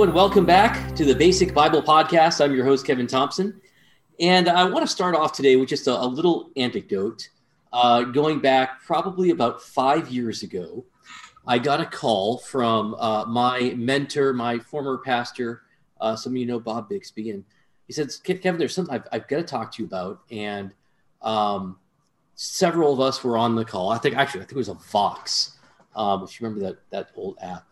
And welcome back to the Basic Bible Podcast. I'm your host, Kevin Thompson. And I want to start off today with just a, a little anecdote. Uh, going back probably about five years ago, I got a call from uh, my mentor, my former pastor. Uh, some of you know Bob Bixby. And he said, Kevin, there's something I've, I've got to talk to you about. And um, several of us were on the call. I think, actually, I think it was a Vox, um, if you remember that, that old app.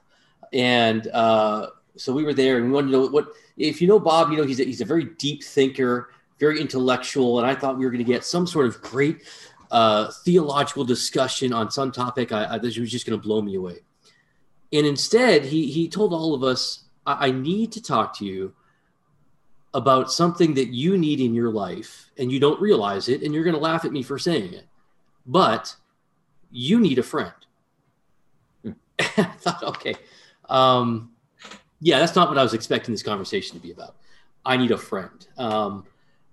And uh, so we were there and we wanted to know what if you know Bob, you know he's a, he's a very deep thinker, very intellectual, and I thought we were going to get some sort of great uh, theological discussion on some topic. I, I this was just going to blow me away, and instead he he told all of us, I, I need to talk to you about something that you need in your life, and you don't realize it, and you're going to laugh at me for saying it, but you need a friend. I thought, okay. Um, yeah, that's not what I was expecting this conversation to be about. I need a friend. Um,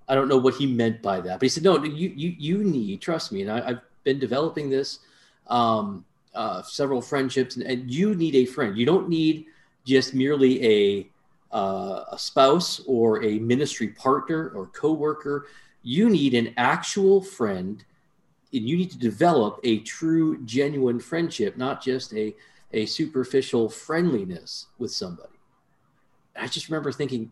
I don't know what he meant by that, but he said, no, you, you, you need, trust me. And I, have been developing this, um, uh, several friendships and, and, you need a friend. You don't need just merely a, uh, a spouse or a ministry partner or coworker. You need an actual friend and you need to develop a true, genuine friendship, not just a, a superficial friendliness with somebody. I just remember thinking,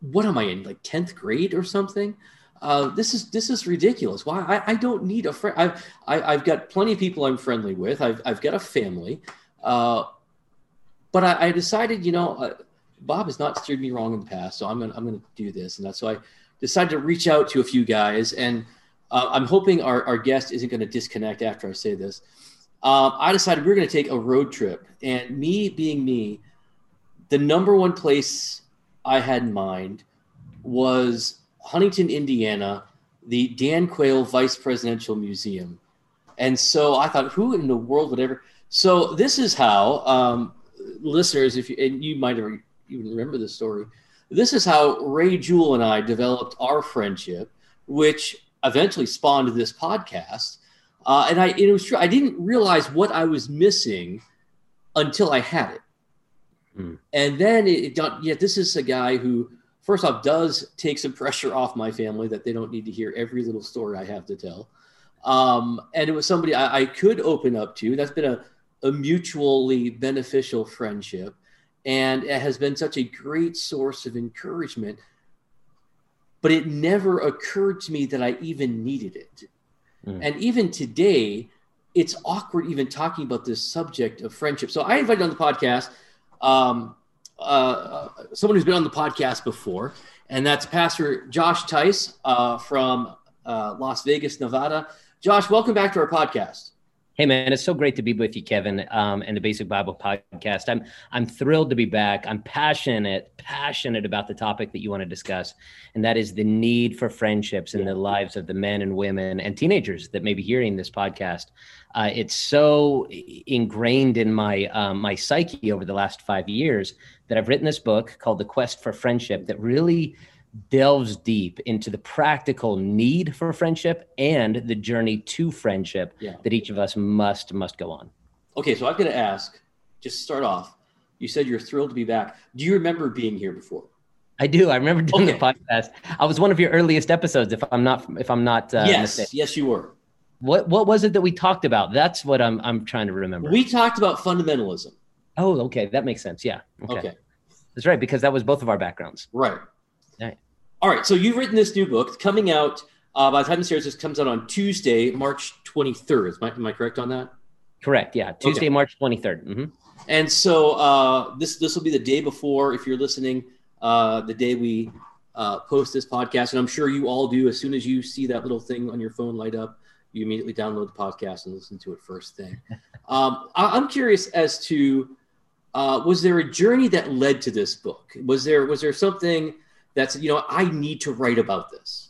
what am I in like 10th grade or something? Uh, this is this is ridiculous. Why I, I don't need a friend. I've I, have got plenty of people I'm friendly with. I've I've got a family, uh, but I, I, decided, you know, uh, Bob has not steered me wrong in the past, so I'm gonna I'm gonna do this, and that's so I decided to reach out to a few guys, and uh, I'm hoping our our guest isn't to disconnect after I say this. Um, I decided we going to take a road trip, and me being me, the number one place I had in mind was Huntington, Indiana, the Dan Quayle Vice Presidential Museum. And so I thought, who in the world would ever? So this is how, um, listeners, if you and you might even remember this story. This is how Ray Jewell and I developed our friendship, which eventually spawned this podcast. Uh, and I, it was true. I didn't realize what I was missing until I had it. Mm. And then it, it yeah, this is a guy who, first off, does take some pressure off my family that they don't need to hear every little story I have to tell. Um, and it was somebody I, I could open up to. That's been a, a mutually beneficial friendship. And it has been such a great source of encouragement. But it never occurred to me that I even needed it. Mm. And even today, it's awkward even talking about this subject of friendship. So I invited on the podcast um, uh, someone who's been on the podcast before, and that's Pastor Josh Teis uh, from uh, Las Vegas, Nevada. Josh, welcome back to our podcast. Hey man, it's so great to be with you, Kevin, um, and the Basic Bible Podcast. I'm I'm thrilled to be back. I'm passionate, passionate about the topic that you want to discuss, and that is the need for friendships in the lives of the men and women and teenagers that may be hearing this podcast. Uh, it's so ingrained in my um, my psyche over the last five years that I've written this book called The Quest for Friendship that really delves deep into the practical need for friendship and the journey to friendship yeah. that each of us must must go on. Okay, so I'm going to ask, just start off. You said you're thrilled to be back. Do you remember being here before? I do. I remember doing okay. the podcast. I was one of your earliest episodes. If I'm not, if I'm not, uh, yes, mistaken. yes, you were. What What was it that we talked about? That's what I'm I'm trying to remember. We talked about fundamentalism. Oh, okay, that makes sense. Yeah. Okay. okay. That's right because that was both of our backgrounds. Right. Right. All right. So you've written this new book coming out. Uh, by the time this airs, this comes out on Tuesday, March 23rd. Am I, am I correct on that? Correct. Yeah. Tuesday, okay. March 23rd. Mm-hmm. And so uh, this this will be the day before, if you're listening, uh, the day we uh, post this podcast. And I'm sure you all do. As soon as you see that little thing on your phone light up, you immediately download the podcast and listen to it first thing. um, I, am curious as to uh, was there a journey that led to this book? Was there was there something that's you know I need to write about this?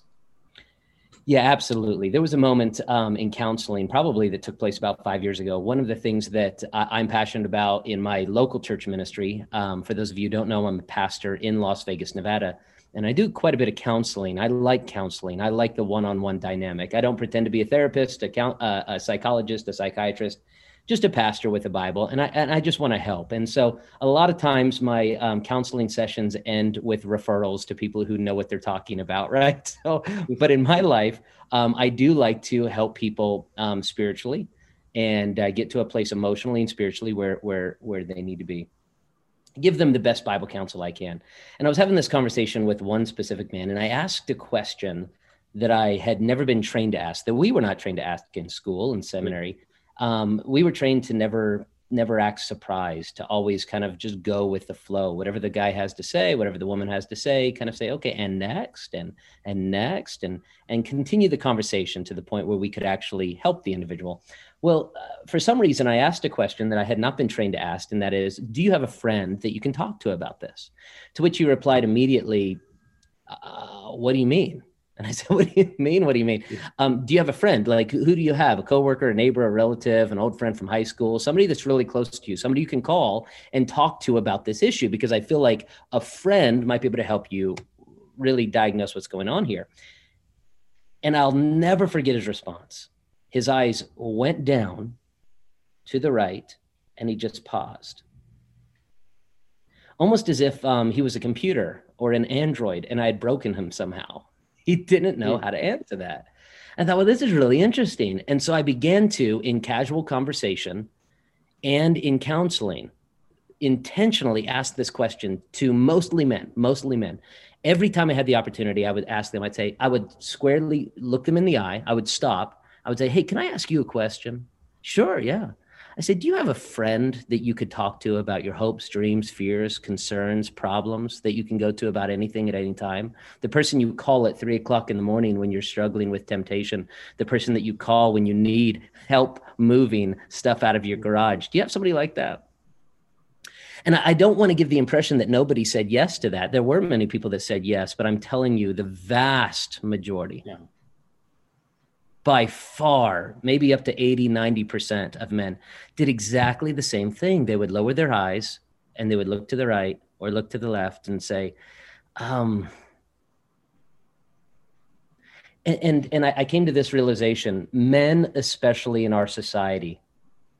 Yeah, absolutely. There was a moment um, in counseling, probably that took place about five years ago. One of the things that I, am passionate about in my local church ministry, um, for those of you who don't know, I'm a pastor in Las Vegas, Nevada, and I do quite a bit of counseling. I like counseling. I like the one-on-one dynamic. I don't pretend to be a therapist, a, count, uh, a psychologist, a psychiatrist. Just a pastor with a Bible, and I and I just want to help. And so a lot of times my um, counseling sessions end with referrals to people who know what they're talking about, right? So, but in my life, um, I do like to help people um, spiritually and uh, get to a place emotionally and spiritually where where where they need to be. Give them the best Bible counsel I can. And I was having this conversation with one specific man, and I asked a question that I had never been trained to ask, that we were not trained to ask in school and seminary um, we were trained to never never act surprised to always kind of just go with the flow. Whatever the guy has to say whatever the woman has to say kind of say okay and next and and next and and continue the conversation to the point where we could actually help the individual. Well uh, for some reason i asked a question that i had not been trained to ask and that is do you have a friend that you can talk to about this? To which you replied immediately uh, what do you mean and I said, "What do you mean? What do you mean? Um, do you have a friend? Like, who do you have? A coworker, a neighbor, a relative, an old friend from high school, somebody that's really close to you, somebody you can call and talk to about this issue? Because I feel like a friend might be able to help you really diagnose what's going on here." And I'll never forget his response. His eyes went down to the right, and he just paused, almost as if um, he was a computer or an android, and I had broken him somehow he didn't know yeah. how to answer that. I thought, well, this is really interesting. And so I began to, in casual conversation and in counseling, intentionally ask this question to mostly men, mostly men. Every time I had the opportunity, I would ask them, I'd say, I would squarely look them in the eye. I would stop. I would say, Hey, can I ask you a question? Sure. Yeah. I said, Do you have a friend that you could talk to about your hopes, dreams, fears, concerns, problems that you can go to about anything at any time? The person you call at three o'clock in the morning when you're struggling with temptation, the person that you call when you need help moving stuff out of your garage. Do you have somebody like that? And I don't want to give the impression that nobody said yes to that. There were many people that said yes, but I'm telling you, the vast majority. Yeah by far, maybe up to 80, 90% of men did exactly the same thing. They would lower their eyes and they would look to the right or look to the left and say, um, and, and, and I, I came to this realization men, especially in our society,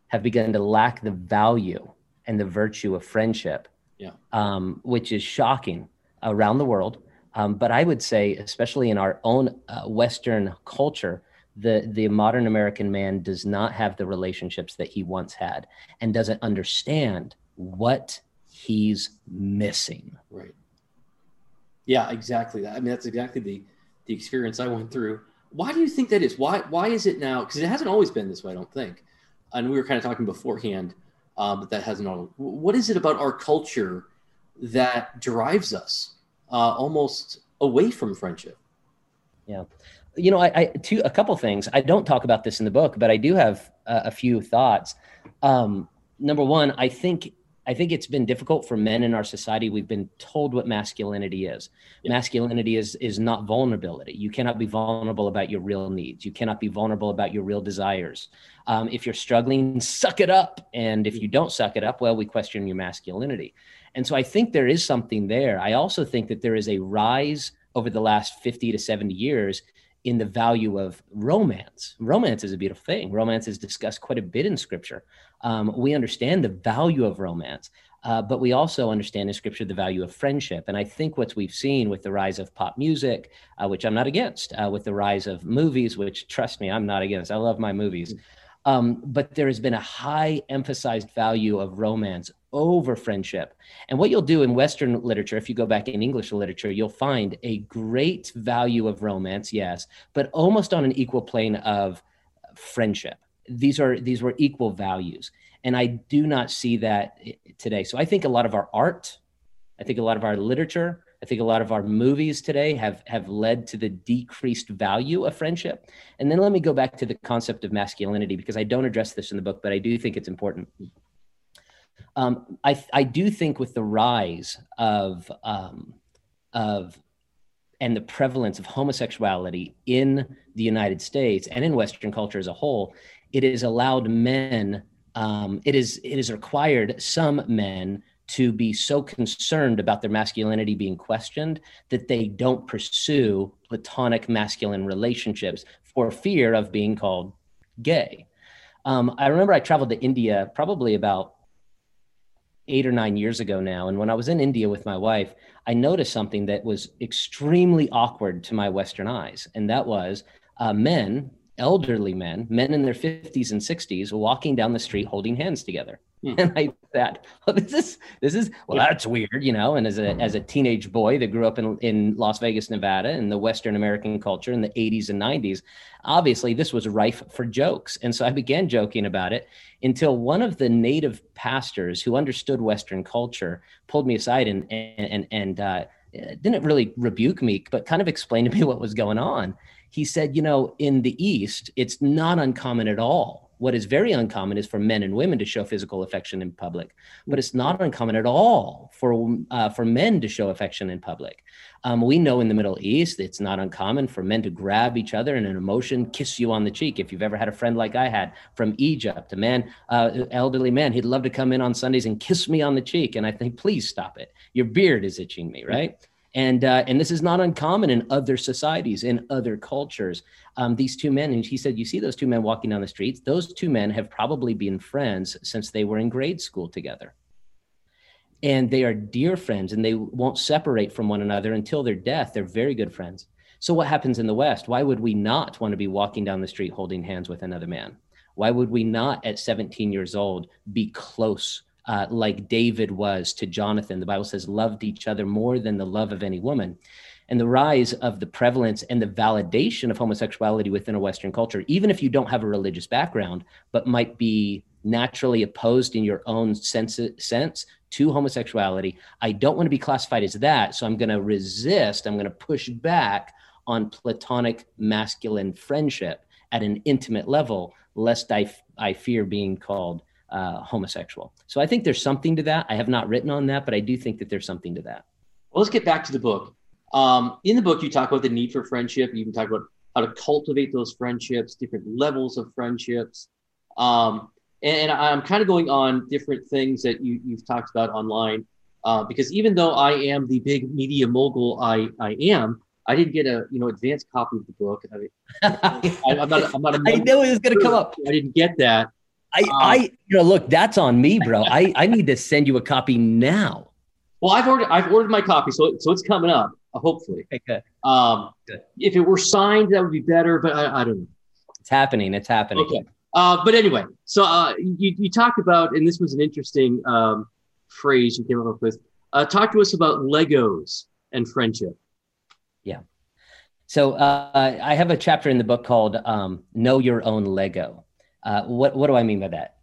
have begun to lack the value and the virtue of friendship, yeah. um, which is shocking around the world. Um, but I would say, especially in our own uh, Western culture, the the modern American man does not have the relationships that he once had and doesn't understand what he's missing. Right. Yeah, exactly. I mean, that's exactly the the experience I went through. Why do you think that is? Why why is it now? Because it hasn't always been this way. I don't think. And we were kind of talking beforehand, um, but that hasn't. What is it about our culture that drives us uh, almost away from friendship? Yeah you know, I, I two a couple things. I don't talk about this in the book, but I do have uh, a few thoughts. Um, number one, I think I think it's been difficult for men in our society. We've been told what masculinity is. Yeah. Masculinity is is not vulnerability. You cannot be vulnerable about your real needs. You cannot be vulnerable about your real desires. Um, if you're struggling, suck it up. And if you don't suck it up, well, we question your masculinity. And so I think there is something there. I also think that there is a rise over the last 50 to 70 years in the value of romance. Romance is a beautiful thing. Romance is discussed quite a bit in scripture. Um, we understand the value of romance, uh, but we also understand in scripture the value of friendship. And I think what we've seen with the rise of pop music, uh, which I'm not against, uh, with the rise of movies, which trust me, I'm not against. I love my movies. Um, but there has been a high emphasized value of romance over friendship. And what you'll do in Western literature, if you go back in English literature, you'll find a great value of romance, yes, but almost on an equal plane of friendship. These are these were equal values, and I do not see that today. So I think a lot of our art, I think a lot of our literature, I think a lot of our movies today have have led to the decreased value of friendship. And then let me go back to the concept of masculinity because I don't address this in the book, but I do think it's important um, I, I do think with the rise of um, of and the prevalence of homosexuality in the United States and in Western culture as a whole, it has allowed men. Um, it is it has required some men to be so concerned about their masculinity being questioned that they don't pursue platonic masculine relationships for fear of being called gay. Um, I remember I traveled to India probably about eight or nine years ago now. And when I was in India with my wife, I noticed something that was extremely awkward to my Western eyes. And that was uh, men, elderly men, men in their 50s and 60s, walking down the street holding hands together. Hmm. And I thought, well, this is this is well, that's weird, you know. And as a as a teenage boy that grew up in in Las Vegas, Nevada, in the Western American culture in the 80s and 90s, obviously this was rife for jokes. And so I began joking about it until one of the native pastors who understood Western culture pulled me aside and and and uh, didn't really rebuke me, but kind of explained to me what was going on. He said, you know, in the East, it's not uncommon at all what is very uncommon is for men and women to show physical affection in public, but it's not uncommon at all for uh, for men to show affection in public. Um, we know in the Middle East it's not uncommon for men to grab each other in an emotion, kiss you on the cheek. If you've ever had a friend like I had from Egypt, a man, uh, elderly man, he'd love to come in on Sundays and kiss me on the cheek, and I think, please stop it. Your beard is itching me, right? And uh, and this is not uncommon in other societies in other cultures. Um, these two men and he said you see those two men walking down the streets? Those two men have probably been friends since they were in grade school together. And they are dear friends and they won't separate from one another until their death. They're very good friends. So what happens in the west? Why would we not want to be walking down the street holding hands with another man? Why would we not at 17 years old be close uh, like David was to Jonathan. The Bible says, loved each other more than the love of any woman. And the rise of the prevalence and the validation of homosexuality within a Western culture, even if you don't have a religious background, but might be naturally opposed in your own sense, sense to homosexuality. I don't want to be classified as that. So I'm going to resist, I'm going to push back on platonic masculine friendship at an intimate level, lest I, I fear being called uh, homosexual. So I think there's something to that. I have not written on that, but I do think that there's something to that. Well, let's get back to the book. Um, in the book, you talk about the need for friendship. You even talk about how to cultivate those friendships, different levels of friendships. Um, and, and, I'm kind of going on different things that you, you've talked about online. Uh, because even though I am the big media mogul I, I am, I didn't get a you know advanced copy of the book. I, am not. I'm not. A I knew it was going to come up. I didn't get that. I, um, I, you know, look, that's on me, bro. I, I need to send you a copy now. Well, I've ordered, I've ordered my copy, so so it's coming up. Uh, hopefully, okay. Um, good. if it were signed, that would be better, but I, I don't know. It's happening. It's happening. Okay. Uh, but anyway, so uh, you you talked about, and this was an interesting um, phrase you came up with. Uh, talk to us about Legos and friendship. Yeah. So uh, I have a chapter in the book called um, "Know Your Own Lego." Uh, what what do I mean by that?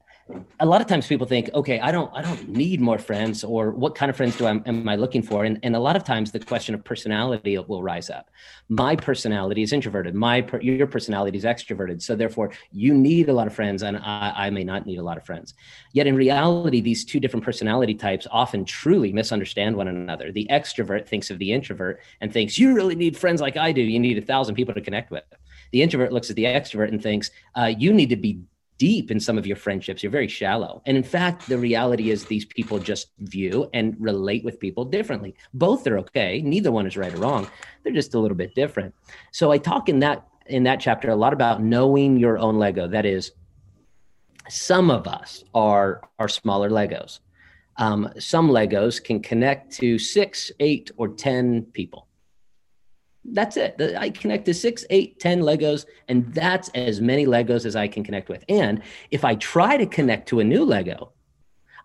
a lot of times people think, okay, I don't, I don't need more friends, or what kind of friends do I am I looking for? And, and a lot of times the question of personality will rise up. My personality is introverted. My your personality is extroverted. So therefore, you need a lot of friends, and I, I may not need a lot of friends. Yet in reality, these two different personality types often truly misunderstand one another. The extrovert thinks of the introvert and thinks, you really need friends like I do. You need a thousand people to connect with. The introvert looks at the extrovert and thinks, uh, you need to be deep in some of your friendships. You're very shallow. And in fact, the reality is these people just view and relate with people differently. Both are okay. Neither one is right or wrong. They're just a little bit different. So I talk in that in that chapter a lot about knowing your own Lego. That is, some of us are are smaller Legos. Um, some Legos can connect to six, eight, or ten people that's it. I connect to six, eight, ten Legos, and that's as many Legos as I can connect with. And if I try to connect to a new Lego,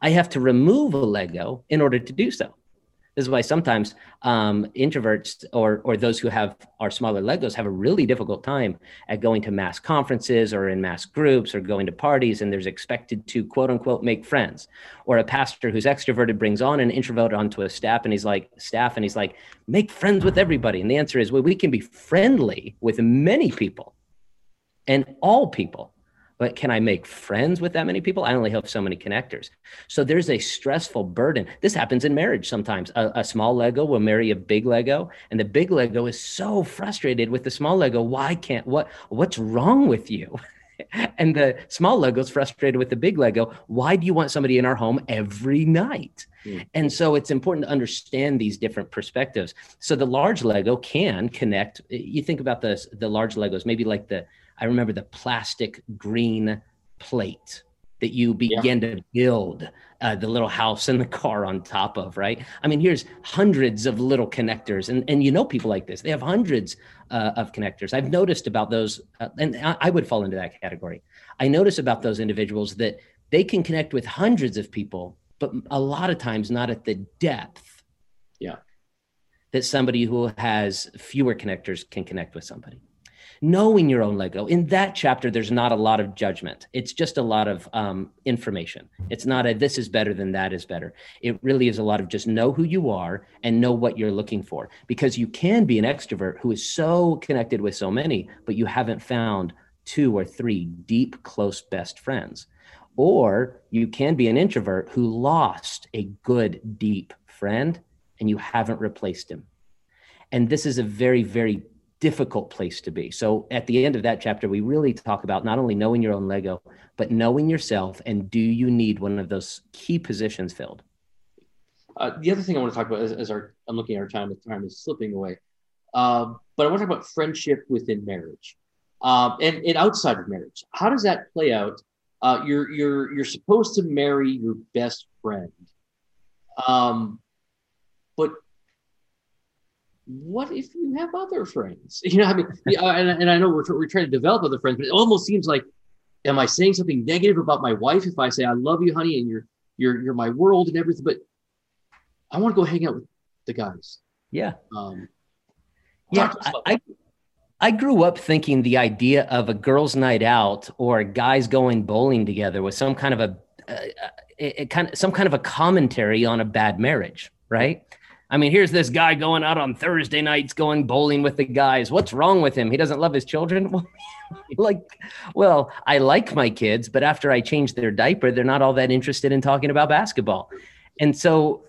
I have to remove a Lego in order to do so. This is why sometimes um, introverts or or those who have our smaller Legos have a really difficult time at going to mass conferences or in mass groups or going to parties, and there's expected to quote unquote make friends. Or a pastor who's extroverted brings on an introvert onto a staff, and he's like staff, and he's like make friends with everybody. And the answer is well, we can be friendly with many people and all people but can I make friends with that many people? I only have so many connectors. So there's a stressful burden. This happens in marriage sometimes. A, a, small Lego will marry a big Lego, and the big Lego is so frustrated with the small Lego. Why can't what? What's wrong with you? and the small Lego is frustrated with the big Lego. Why do you want somebody in our home every night? Mm. And so it's important to understand these different perspectives. So the large Lego can connect. You think about the the large Legos, maybe like the I remember the plastic green plate that you begin yeah. to build uh, the little house and the car on top of, right? I mean, here's hundreds of little connectors, and and you know people like this. They have hundreds uh, of connectors. I've noticed about those, uh, and I would fall into that category. I notice about those individuals that they can connect with hundreds of people, but a lot of times not at the depth. Yeah. That somebody who has fewer connectors can connect with somebody knowing your own Lego. In that chapter, there's not a lot of judgment. It's just a lot of um, information. It's not a this is better than that is better. It really is a lot of just know who you are and know what you're looking for. Because you can be an extrovert who is so connected with so many, but you haven't found two or three deep, close best friends. Or you can be an introvert who lost a good, deep friend and you haven't replaced him. And this is a very, very difficult place to be. So at the end of that chapter, we really talk about not only knowing your own Lego, but knowing yourself and do you need one of those key positions filled? Uh, the other thing I want to talk about as, our I'm looking at our time, the time is slipping away. Uh, but I want to talk about friendship within marriage um, and, and outside of marriage. How does that play out? Uh, you're you're you're supposed to marry your best friend, um, but what if you have other friends? You know, I mean, and, and I know we're, we're trying to develop other friends, but it almost seems like, am I saying something negative about my wife if I say I love you, honey, and you're you're you're my world and everything? But I want to go hang out with the guys. Yeah. Um, yeah. I, I, I grew up thinking the idea of a girls' night out or guys going bowling together was some kind of a, a, a, a kind of some kind of a commentary on a bad marriage, right? I mean, here's this guy going out on Thursday nights going bowling with the guys. What's wrong with him? He doesn't love his children? like, well, I like my kids, but after I change their diaper, they're not all that interested in talking about basketball. And so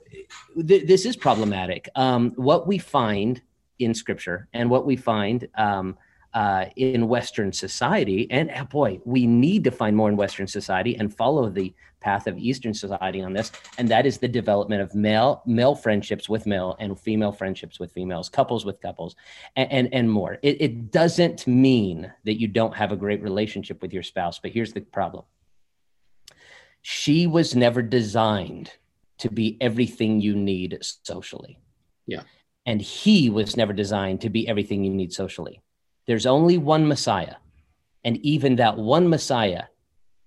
th- this is problematic. Um, what we find in scripture and what we find um, uh, in Western society. And uh, boy, we need to find more in Western society and follow the path of Eastern society on this. And that is the development of male male friendships with male and female friendships with females, couples with couples, and and, and more. It, it doesn't mean that you don't have a great relationship with your spouse, but here's the problem. She was never designed to be everything you need socially. Yeah. And he was never designed to be everything you need socially there's only one Messiah. And even that one Messiah,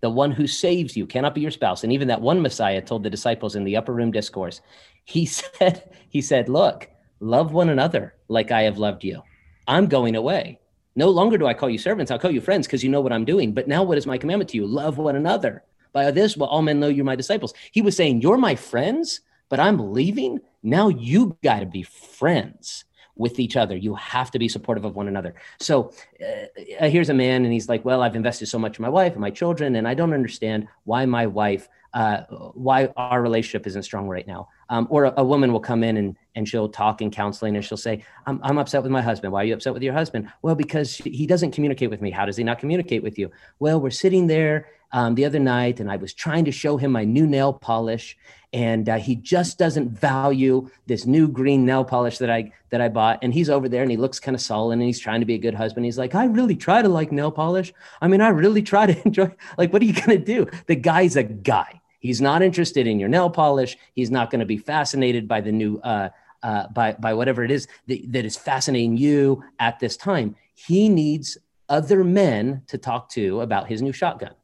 the one who saves you, cannot be your spouse. And even that one Messiah told the disciples in the upper room discourse, he said, he said, look, love one another like I have loved you. I'm going away. No longer do I call you servants, I'll call you friends because you know what I'm doing. But now what is my commandment to you? Love one another. By this will all men know you're my disciples. He was saying, You're my friends, but I'm leaving. Now you got to be friends with each other. You have to be supportive of one another. So uh, here's a man, and he's like, Well, I've invested so much in my wife and my children, and I don't understand why my wife, uh, why our relationship isn't strong right now. Um, or a, a, woman will come in and, and she'll talk in counseling and she'll say, I'm, I'm upset with my husband. Why are you upset with your husband? Well, because he doesn't communicate with me. How does he not communicate with you? Well, we're sitting there um, the other night and I was trying to show him my new nail polish and uh, he just doesn't value this new green nail polish that I that I bought. And he's over there and he looks kind of sullen and he's trying to be a good husband. He's like, I really try to like nail polish. I mean, I really try to enjoy. Like, what are you gonna do? The guy's a guy. He's not interested in your nail polish. He's not going to be fascinated by the new uh, uh, by by whatever it is that, that is fascinating you at this time. He needs other men to talk to about his new shotgun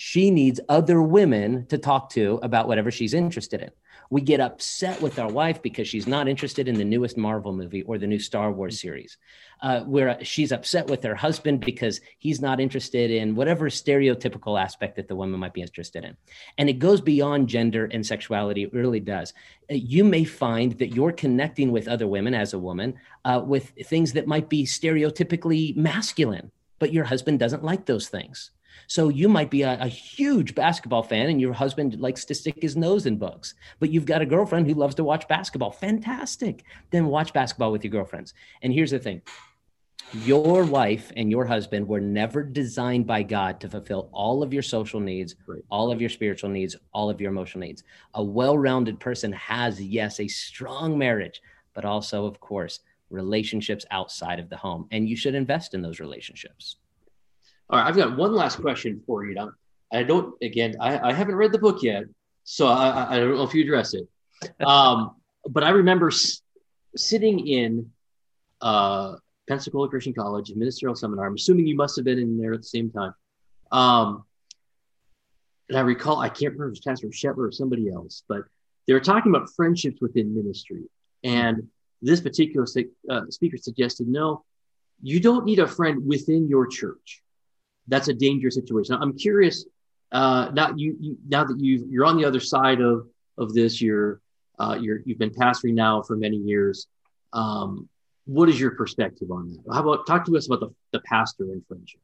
she needs other women to talk to about whatever she's interested in. We get upset with our wife because she's not interested in the newest Marvel movie or the new Star Wars series. Uh, where she's upset with her husband because he's not interested in whatever stereotypical aspect that the woman might be interested in. And it goes beyond gender and sexuality. It really does. Uh, you may find that you're connecting with other women as a woman uh, with things that might be stereotypically masculine, but your husband doesn't like those things. So you might be a, a, huge basketball fan and your husband likes to stick his nose in books, but you've got a girlfriend who loves to watch basketball. Fantastic. Then watch basketball with your girlfriends. And here's the thing your wife and your husband were never designed by God to fulfill all of your social needs, all of your spiritual needs, all of your emotional needs. A well rounded person has, yes, a strong marriage, but also, of course, relationships outside of the home. And you should invest in those relationships. All right, I've got one last question for you. Now, I don't. Again, I, I haven't read the book yet, so I, I don't know if you address it. Um, but I remember s- sitting in uh, Pensacola Christian College ministerial seminar. I'm assuming you must have been in there at the same time. Um, and I recall, I can't remember if it was Pastor Shetler or somebody else, but they were talking about friendships within ministry. And this particular uh, speaker suggested, no, you don't need a friend within your church. That's a dangerous situation. I'm curious. Uh, now you, you now that you you're on the other side of of this, you're uh, you're you've been pastoring now for many years. Um, what is your perspective on that? How about talk to us about the, the pastor and friendship?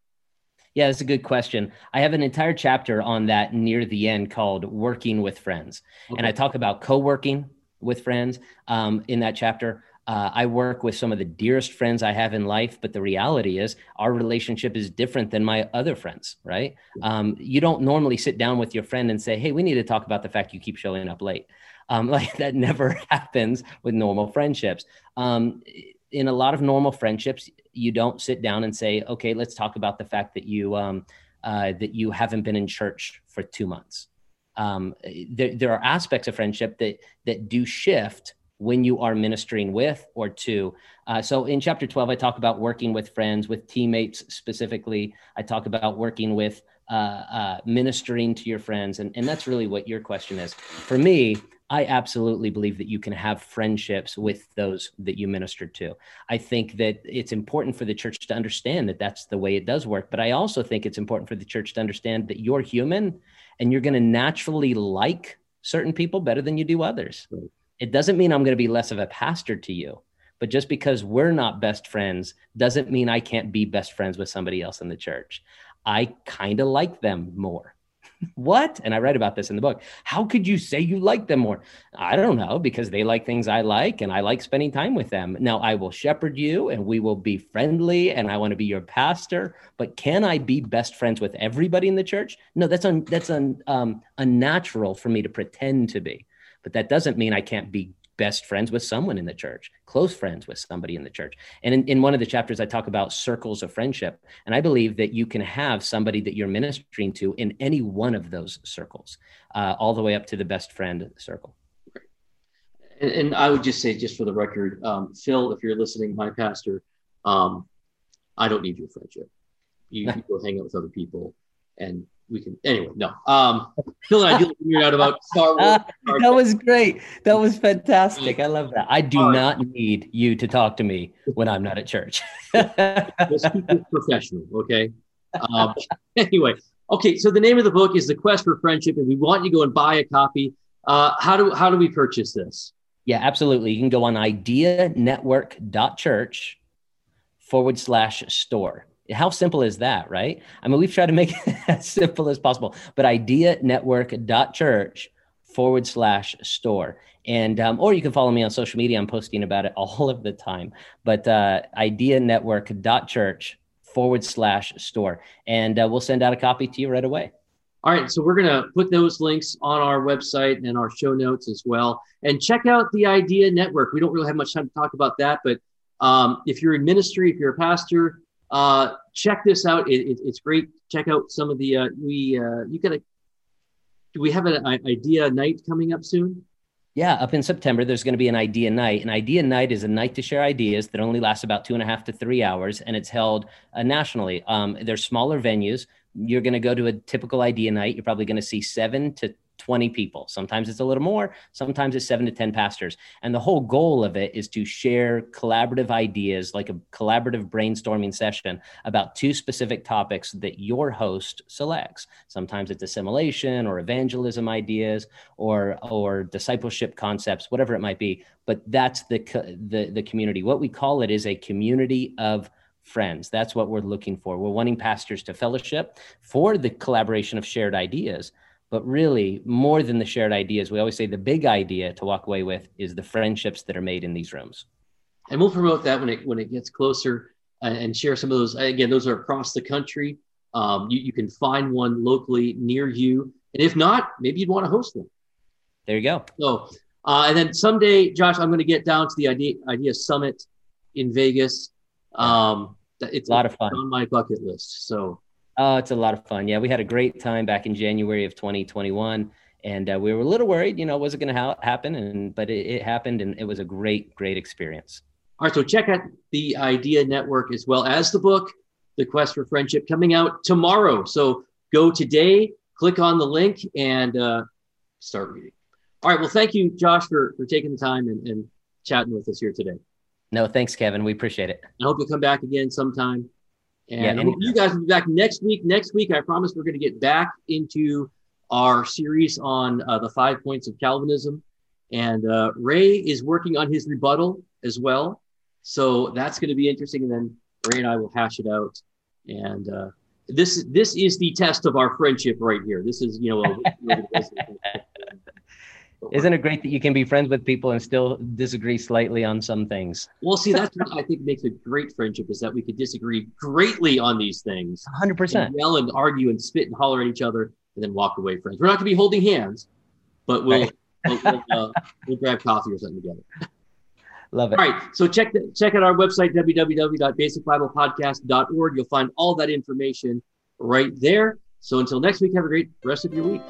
Yeah, that's a good question. I have an entire chapter on that near the end called Working with Friends. Okay. And I talk about co working with friends um, in that chapter. Uh, I work with some of the dearest friends I have in life, but the reality is our relationship is different than my other friends, right? Um, you don't normally sit down with your friend and say, Hey, we need to talk about the fact you keep showing up late. Um, like that never happens with normal friendships. Um, in a lot of normal friendships, you don't sit down and say, okay, let's talk about the fact that you um, uh, that you haven't been in church for two months. Um, there, there are aspects of friendship that that do shift when you are ministering with or to. Uh, so in chapter 12, I talk about working with friends, with teammates specifically. I talk about working with uh, uh, ministering to your friends. And, and that's really what your question is. For me, I absolutely believe that you can have friendships with those that you minister to. I think that it's important for the church to understand that that's the way it does work. But I also think it's important for the church to understand that you're human and you're going to naturally like certain people better than you do others. Right. It doesn't mean I'm going to be less of a pastor to you. But just because we're not best friends doesn't mean I can't be best friends with somebody else in the church. I kind of like them more what? And I write about this in the book. How could you say you like them more? I don't know, because they like things I like and I like spending time with them. Now I will shepherd you and we will be friendly and I want to be your pastor. But can I be best friends with everybody in the church? No, that's un, that's un, um, unnatural for me to pretend to be. But that doesn't mean I can't be best friends with someone in the church, close friends with somebody in the church. And in, in one of the chapters, I talk about circles of friendship. And I believe that you can have somebody that you're ministering to in any one of those circles, uh, all the way up to the best friend circle. And, and I would just say, just for the record, um, Phil, if you're listening, my pastor, um, I don't need your friendship. You, you go hang out with other people and we can anyway. No, um, Phil and I figured out about Star Wars. Uh, that was great. That was fantastic. I love that. I do right. not need you to talk to me when I'm not at church. Let's keep this professional, okay? Um, anyway, okay. So the name of the book is The Quest for Friendship, and we want you to go and buy a copy. Uh, how do how do we purchase this? Yeah, absolutely. You can go on ideanetwork.church forward slash store. How simple is that, right? I mean, we've tried to make it as simple as possible, but ideanetwork.church forward slash store. And, um, or you can follow me on social media. I'm posting about it all of the time, but uh, ideanetwork.church forward slash store. And uh, we'll send out a copy to you right away. All right, so we're going to put those links on our website and our show notes as well. And check out the Idea Network. We don't really have much time to talk about that, but um, if you're in ministry, if you're a pastor, uh, check this out. It, it, it's great. Check out some of the uh, we uh, you got a. Do we have an idea night coming up soon? Yeah, up in September, there's going to be an idea night. An idea night is a night to share ideas that only lasts about two and a half to three hours, and it's held uh, nationally. Um, there's smaller venues. You're going to go to a typical idea night. You're probably going to see seven to 20 people. Sometimes it's a little more, sometimes it's seven to 10 pastors. And the whole goal of it is to share collaborative ideas, like a collaborative brainstorming session about two specific topics that your host selects. Sometimes it's assimilation or evangelism ideas or, or discipleship concepts, whatever it might be. But that's the, the, the community. What we call it is a community of friends. That's what we're looking for. We're wanting pastors to fellowship for the collaboration of shared ideas but really, more than the shared ideas, we always say the big idea to walk away with is the friendships that are made in these rooms. And we'll promote that when it when it gets closer and share some of those. Again, those are across the country. Um, you, you can find one locally near you, and if not, maybe you'd want to host one. There you go. So, uh, and then someday, Josh, I'm going to get down to the idea idea summit in Vegas. Um, it's a lot of fun on my bucket list. So Oh, it's a lot of fun. Yeah, we had a great time back in January of 2021, and uh, we were a little worried, you know, was it going to ha- happen? And but it, it happened, and it was a great, great experience. All right, so check out the Idea Network as well as the book, The Quest for Friendship, coming out tomorrow. So go today, click on the link, and uh, start reading. All right, well, thank you, Josh, for, for taking the time and, and chatting with us here today. No, thanks, Kevin. We appreciate it. I hope you'll come back again sometime. And yeah, you guys will be back next week. Next week, I promise we're going to get back into our series on uh, the five points of Calvinism. And uh, Ray is working on his rebuttal as well. So that's going to be interesting. And then Ray and I will hash it out. And uh, this this is the test of our friendship right here. This is you know. Isn't it great that you can be friends with people and still disagree slightly on some things? Well, see, that's what I think makes a great friendship is that we could disagree greatly on these things. 100%. And yell and argue and spit and holler at each other and then walk away friends. We're not going to be holding hands, but we'll, right. we'll, we'll, uh, we'll grab coffee or something together. Love it. All right. So check the, check out our website, www.basicbiblepodcast.org. You'll find all that information right there. So until next week, have a great rest of your week.